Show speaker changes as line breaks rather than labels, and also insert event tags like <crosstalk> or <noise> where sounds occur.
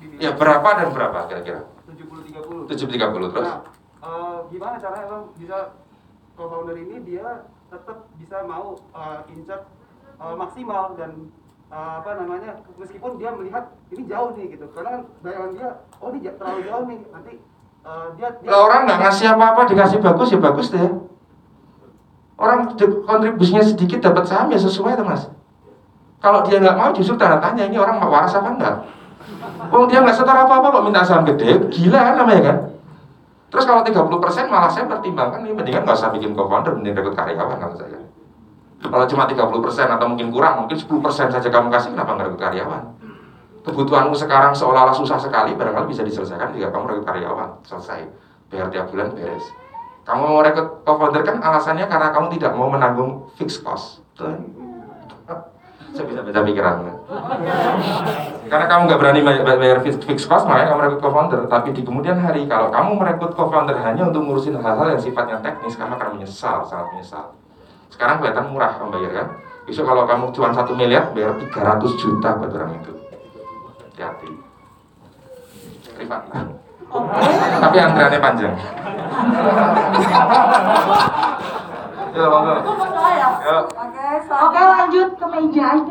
dibilang
Ya berapa dan berapa kira-kira?
70 30.
730 terus?
Nah, eh, gimana caranya Bang bisa co-founder ini dia tetap bisa mau incer eh, maksimal dan eh, apa namanya meskipun dia melihat ini jauh nih gitu karena kan bayangan dia oh ini terlalu jauh nih nanti eh, dia, dia
orang nggak ngasih apa-apa dikasih bagus ya bagus deh. Orang kontribusinya sedikit dapat saham ya sesuai tuh mas. Kalau dia nggak mau justru tanda tanya ini orang waras apa enggak? Oh dia nggak setor apa-apa kok minta saham gede, gila kan namanya kan? Terus kalau 30% malah saya pertimbangkan ini mendingan nggak usah bikin co-founder, mending rekrut karyawan kalau saya. Kalau cuma 30% atau mungkin kurang, mungkin 10% saja kamu kasih, kenapa nggak rekrut karyawan? Kebutuhanmu sekarang seolah-olah susah sekali, barangkali bisa diselesaikan jika kamu rekrut karyawan. Selesai. Bayar tiap bulan beres. Kamu mau rekrut co-founder kan alasannya karena kamu tidak mau menanggung fixed cost. Saya bisa baca pikiranmu. Karena kamu nggak berani bay- bay- bayar fixed fixed cost, makanya kamu rekrut co-founder. Tapi di kemudian hari, kalau kamu merekrut co-founder hanya untuk ngurusin hal-hal yang sifatnya teknis, kamu akan menyesal, sangat menyesal. Sekarang kelihatan murah kamu bayar kan? Besok kalau kamu cuan satu miliar, bayar 300 juta buat orang itu. Hati-hati. Privat. Tapi antreannya panjang. <laughs> Ya, monggo.
Aku mau ya?
Ya.
Oke, lanjut ke meja aja